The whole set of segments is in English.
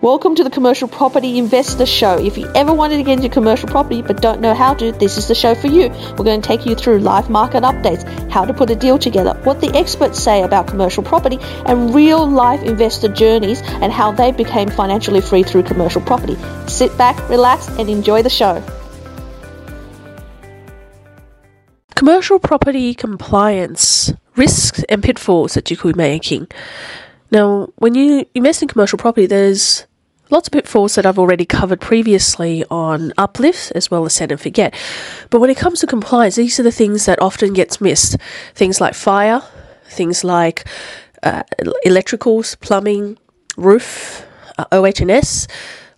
Welcome to the Commercial Property Investor Show. If you ever wanted to get into commercial property but don't know how to, this is the show for you. We're going to take you through live market updates, how to put a deal together, what the experts say about commercial property, and real life investor journeys and how they became financially free through commercial property. Sit back, relax, and enjoy the show. Commercial property compliance risks and pitfalls that you could be making. Now, when you invest in commercial property, there's lots of pitfalls that I've already covered previously on uplift as well as set and forget. But when it comes to compliance, these are the things that often gets missed. Things like fire, things like uh, electricals, plumbing, roof, uh, OH&S,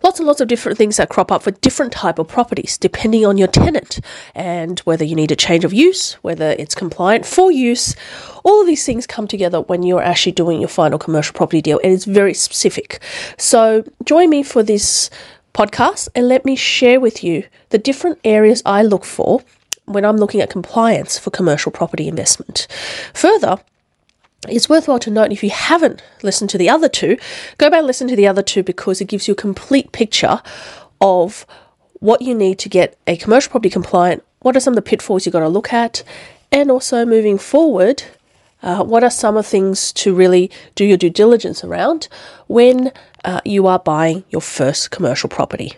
lots and lots of different things that crop up for different type of properties depending on your tenant and whether you need a change of use whether it's compliant for use. All of these things come together when you're actually doing your final commercial property deal and it's very specific. So join me for this podcast and let me share with you the different areas i look for when i'm looking at compliance for commercial property investment. Further it's worthwhile to note if you haven't listened to the other two, go back and listen to the other two because it gives you a complete picture of what you need to get a commercial property compliant, what are some of the pitfalls you've got to look at, and also moving forward, uh, what are some of the things to really do your due diligence around when uh, you are buying your first commercial property.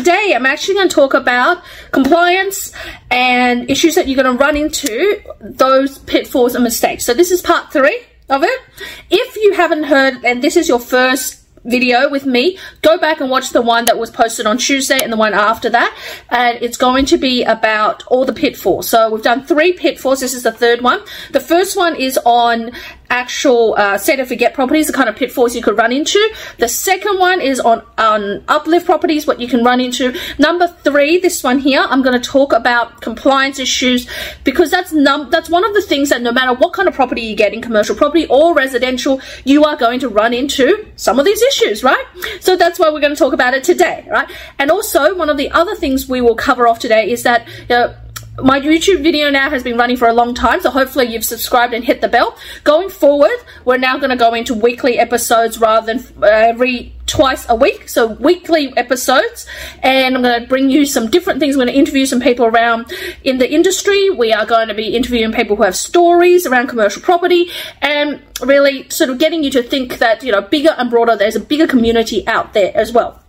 Today, I'm actually going to talk about compliance and issues that you're going to run into, those pitfalls and mistakes. So, this is part three of it. If you haven't heard, and this is your first video with me, go back and watch the one that was posted on Tuesday and the one after that. And it's going to be about all the pitfalls. So we've done three pitfalls. This is the third one. The first one is on actual uh, set and forget properties, the kind of pitfalls you could run into. The second one is on, on uplift properties, what you can run into. Number three, this one here, I'm going to talk about compliance issues because that's num- that's one of the things that no matter what kind of property you get in commercial property or residential, you are going to run into some of these issues, right? So that's why we're going to talk about it today, right? And also, one of the other things we will cover off today is that, you know, my YouTube video now has been running for a long time, so hopefully you've subscribed and hit the bell. Going forward, we're now going to go into weekly episodes rather than uh, every twice a week, so weekly episodes. And I'm going to bring you some different things. I'm going to interview some people around in the industry. We are going to be interviewing people who have stories around commercial property and really sort of getting you to think that, you know, bigger and broader, there's a bigger community out there as well.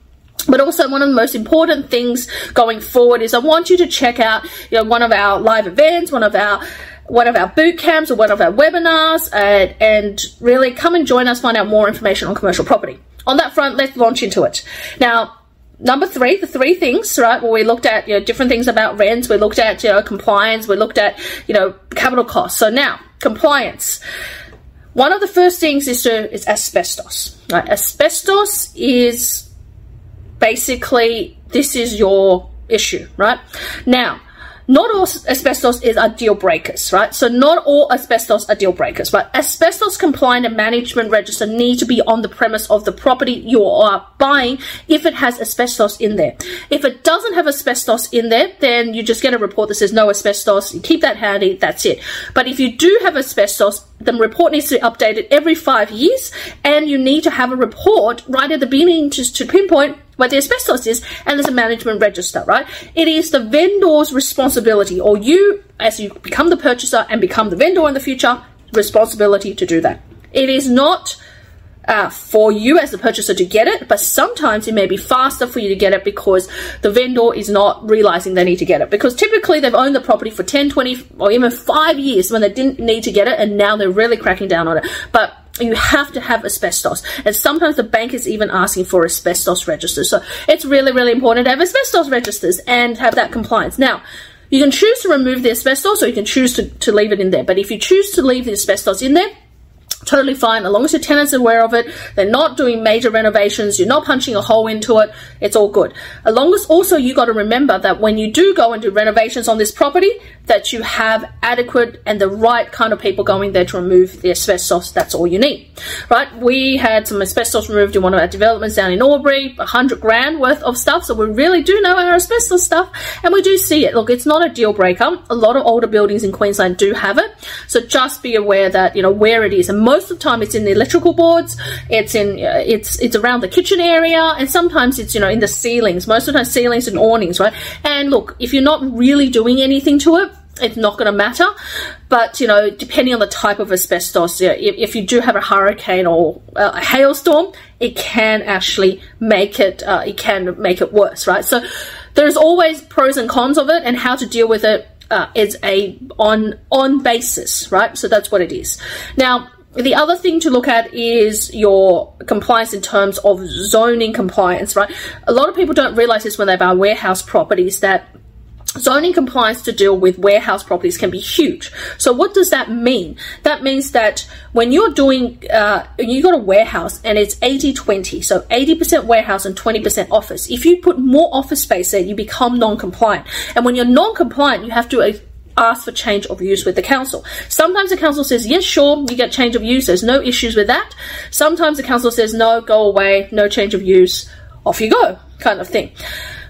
But also one of the most important things going forward is I want you to check out, you know, one of our live events, one of our one of our boot camps or one of our webinars and, and really come and join us, find out more information on commercial property. On that front, let's launch into it. Now, number three, the three things, right? Well, we looked at, you know, different things about rents. We looked at, you know, compliance. We looked at, you know, capital costs. So now, compliance. One of the first things is to, is asbestos, right? Asbestos is basically this is your issue, right? Now, not all asbestos is are deal breakers, right? So not all asbestos are deal breakers, but asbestos compliant and management register need to be on the premise of the property you are buying if it has asbestos in there. If it doesn't have asbestos in there, then you just get a report that says no asbestos. You keep that handy, that's it. But if you do have asbestos, the report needs to be updated every five years, and you need to have a report right at the beginning to, to pinpoint where the asbestos is, and there's a management register, right? It is the vendor's responsibility, or you, as you become the purchaser and become the vendor in the future, responsibility to do that. It is not uh, for you as the purchaser to get it, but sometimes it may be faster for you to get it because the vendor is not realizing they need to get it. Because typically they've owned the property for 10, 20, or even five years when they didn't need to get it, and now they're really cracking down on it. But you have to have asbestos. And sometimes the bank is even asking for asbestos registers. So it's really, really important to have asbestos registers and have that compliance. Now, you can choose to remove the asbestos or you can choose to, to leave it in there. But if you choose to leave the asbestos in there, totally fine. As long as your tenants are aware of it they're not doing major renovations you're not punching a hole into it it's all good. As long as also you got to remember that when you do go and do renovations on this property that you have adequate and the right kind of people going there to remove the asbestos that's all you need. Right? We had some asbestos removed in one of our developments down in Albury 100 grand worth of stuff so we really do know our asbestos stuff and we do see it. Look it's not a deal breaker. A lot of older buildings in Queensland do have it so just be aware that you know where it is. And most of the time it's in the electrical boards, it's in uh, it's it's around the kitchen area, and sometimes it's you know in the ceilings. Most of the time ceilings and awnings, right? And look, if you're not really doing anything to it, it's not going to matter. But you know, depending on the type of asbestos, if, if you do have a hurricane or a hailstorm, it can actually make it uh, it can make it worse, right? So there's always pros and cons of it, and how to deal with it uh, is a on on basis, right? So that's what it is. Now, the other thing to look at is your compliance in terms of zoning compliance, right? A lot of people don't realize this when they buy warehouse properties that zoning compliance to deal with warehouse properties can be huge. So what does that mean? That means that when you're doing, uh, you got a warehouse and it's 80-20, so 80% warehouse and 20% office. If you put more office space there, you become non-compliant. And when you're non-compliant, you have to ask for change of use with the council. Sometimes the council says, yes, sure, you get change of use. There's no issues with that. Sometimes the council says, no, go away, no change of use, off you go, kind of thing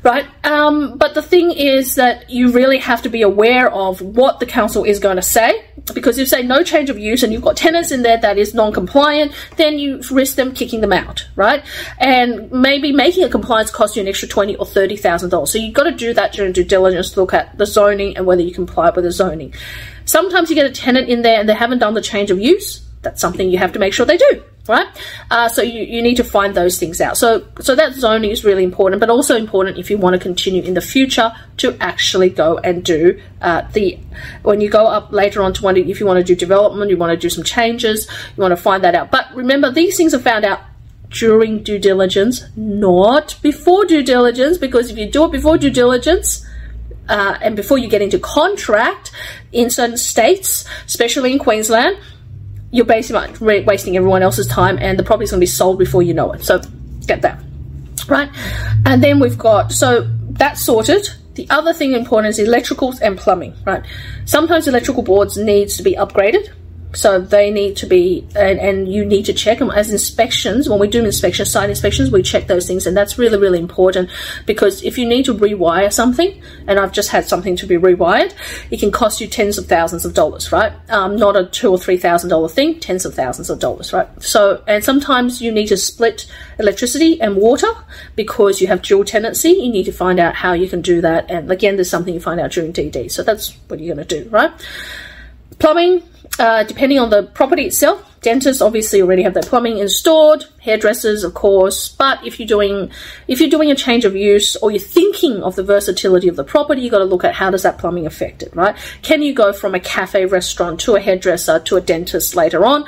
right? Um, but the thing is that you really have to be aware of what the council is going to say, because if say no change of use and you've got tenants in there that is non-compliant, then you risk them kicking them out, right? And maybe making a compliance cost you an extra twenty or thirty thousand dollars. So you've got to do that during due diligence to look at the zoning and whether you comply with the zoning. Sometimes you get a tenant in there and they haven't done the change of use. That's something you have to make sure they do right? Uh, so you, you need to find those things out. So so that zoning is really important, but also important if you want to continue in the future to actually go and do uh, the when you go up later on to to, if you want to do development, you want to do some changes, you want to find that out. But remember, these things are found out during due diligence, not before due diligence, because if you do it before due diligence. Uh, and before you get into contract in certain states, especially in Queensland, you're basically wasting everyone else's time and the property's going to be sold before you know it. So get that. Right? And then we've got, so that's sorted. The other thing important is electricals and plumbing, right? Sometimes electrical boards needs to be upgraded so they need to be, and, and, you need to check them as inspections. When we do inspections, site inspections, we check those things, and that's really, really important because if you need to rewire something, and I've just had something to be rewired, it can cost you tens of thousands of dollars, right? Um, not a two or three thousand dollar thing, tens of thousands of dollars, right? So, and sometimes you need to split electricity and water because you have dual tenancy. You need to find out how you can do that, and again, there's something you find out during DD. So that's what you're going to do, right? Plumbing, uh, depending on the property itself, dentists obviously already have their plumbing installed, hairdressers of course, but if you're doing if you're doing a change of use or you're thinking of the versatility of the property, you've got to look at how does that plumbing affect it, right? Can you go from a cafe restaurant to a hairdresser to a dentist later on?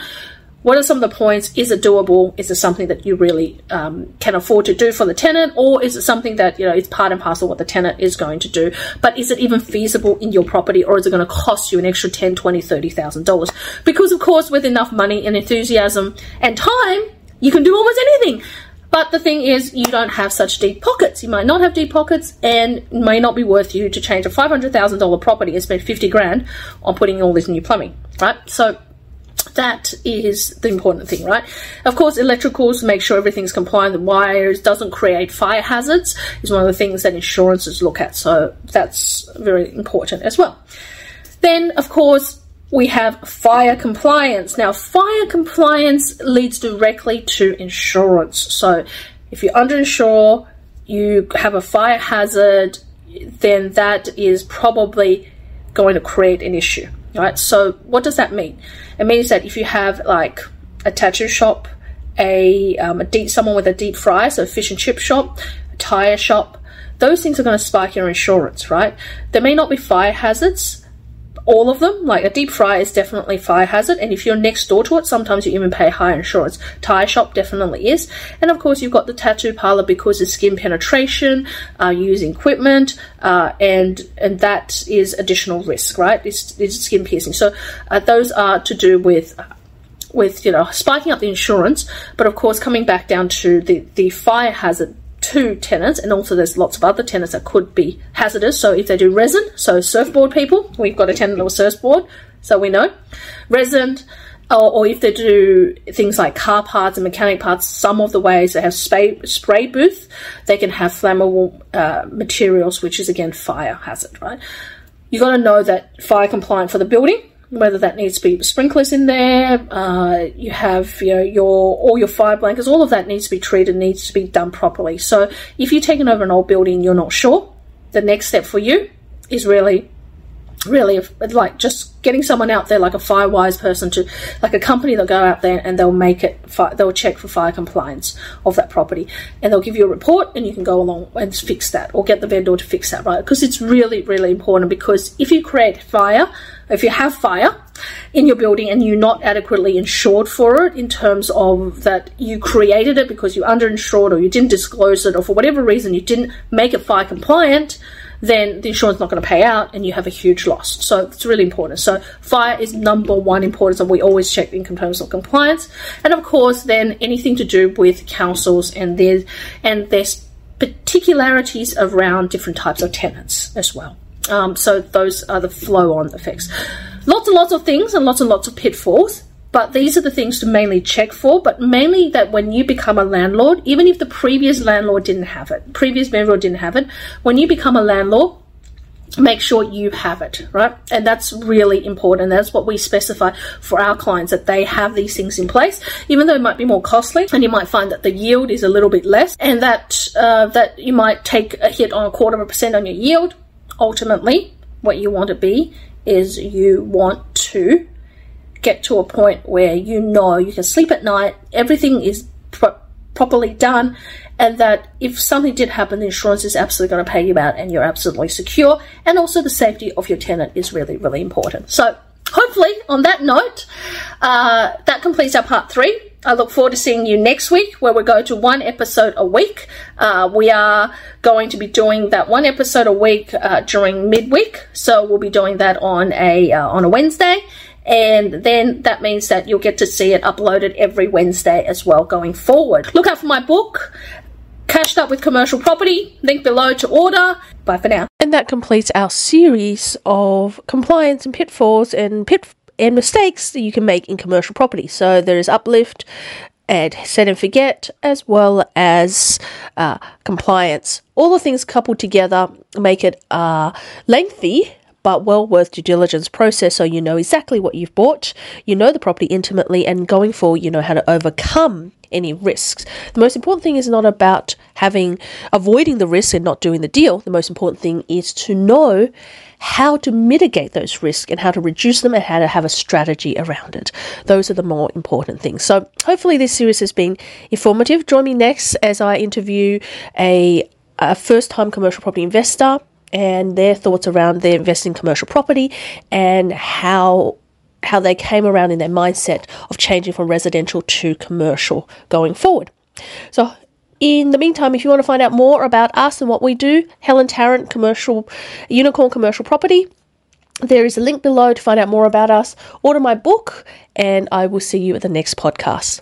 What are some of the points? Is it doable? Is it something that you really um, can afford to do for the tenant, or is it something that you know is part and parcel what the tenant is going to do? But is it even feasible in your property, or is it going to cost you an extra ten, twenty, thirty thousand dollars? Because of course, with enough money and enthusiasm and time, you can do almost anything. But the thing is, you don't have such deep pockets. You might not have deep pockets, and may not be worth you to change a five hundred thousand dollar property and spend fifty grand on putting all this new plumbing, right? So that is the important thing, right? Of course, electricals, make sure everything's compliant, the wires doesn't create fire hazards is one of the things that insurances look at. So that's very important as well. Then, of course, we have fire compliance. Now, fire compliance leads directly to insurance. So if you underinsure, you have a fire hazard, then that is probably going to create an issue. Right? So what does that mean? It means that if you have like a tattoo shop, a, um, a deep someone with a deep fry, so fish and chip shop, a tire shop, those things are going to spike your insurance, right? There may not be fire hazards, all of them. Like a deep fry is definitely fire hazard, and if you're next door to it, sometimes you even pay higher insurance. Tire shop definitely is, and of course you've got the tattoo parlor because of skin penetration, uh, using equipment, uh, and and that is additional risk, right? It's, it's skin piercing. So uh, those are to do with with you know spiking up the insurance, but of course coming back down to the the fire hazard to tenants, and also there's lots of other tenants that could be hazardous. So if they do resin, so surfboard people, we've got a tenant was surfboard, so we know resin. Or, or, if they do things like car parts and mechanic parts, some of the ways they have spray, spray booth, they can have flammable uh, materials, which is again fire hazard, right? You've got to know that fire compliant for the building, whether that needs to be sprinklers in there, uh, you have you know your all your fire blankets, all of that needs to be treated, needs to be done properly. So if you're taking over an old building, you're not sure, the next step for you is really really like just getting someone out there like a firewise person to like a company they'll go out there and they'll make it they'll check for fire compliance of that property and they'll give you a report and you can go along and fix that or get the vendor to fix that right because it's really really important because if you create fire if you have fire in your building and you're not adequately insured for it in terms of that you created it because you underinsured or you didn't disclose it or for whatever reason you didn't make it fire compliant then the insurance is not going to pay out and you have a huge loss. So it's really important. So fire is number one importance and we always check in terms of compliance. And of course, then anything to do with councils and their and their particularities around different types of tenants as well. Um, so those are the flow on effects. Lots and lots of things and lots and lots of pitfalls. But these are the things to mainly check for, but mainly that when you become a landlord, even if the previous landlord didn't have it, previous landlord didn't have it, when you become a landlord, make sure you have it, right? And that's really important. That's what we specify for our clients that they have these things in place, even though it might be more costly, and you might find that the yield is a little bit less, and that uh, that you might take a hit on a quarter of a percent on your yield. Ultimately, what you want to be is you want to get to a point where you know you can sleep at night, everything is pro- properly done, and that if something did happen, the insurance is absolutely going to pay you out and you're absolutely secure. And also, the safety of your tenant is really, really important. So, hopefully, on that note, uh, that completes our part three. I look forward to seeing you next week where we go to one episode a week. Uh, we are going to be doing that one episode a week uh, during midweek. So we'll be doing that on a uh, on a Wednesday and then that means that you'll get to see it uploaded every Wednesday as well going forward. Look out for my book, Cashed Up with Commercial Property, link below to order. Bye for now. And that completes our series of compliance and pitfalls and pit and mistakes that you can make in commercial property. So there is uplift and set and forget, as well as uh, compliance. All the things coupled together make it uh, lengthy but well worth due diligence process so you know exactly what you've bought, you know the property intimately, and going forward, you know how to overcome any risks. The most important thing is not about having avoiding the risk and not doing the deal. The most important thing is to know how to mitigate those risks and how to reduce them and how to have a strategy around it. Those are the more important things. So hopefully this series has been informative. Join me next as I interview a, a first time commercial property investor and their thoughts around their investing in commercial property and how how they came around in their mindset of changing from residential to commercial going forward. So in the meantime, if you want to find out more about us and what we do, Helen Tarrant Commercial Unicorn Commercial Property, there is a link below to find out more about us. Order my book, and I will see you at the next podcast.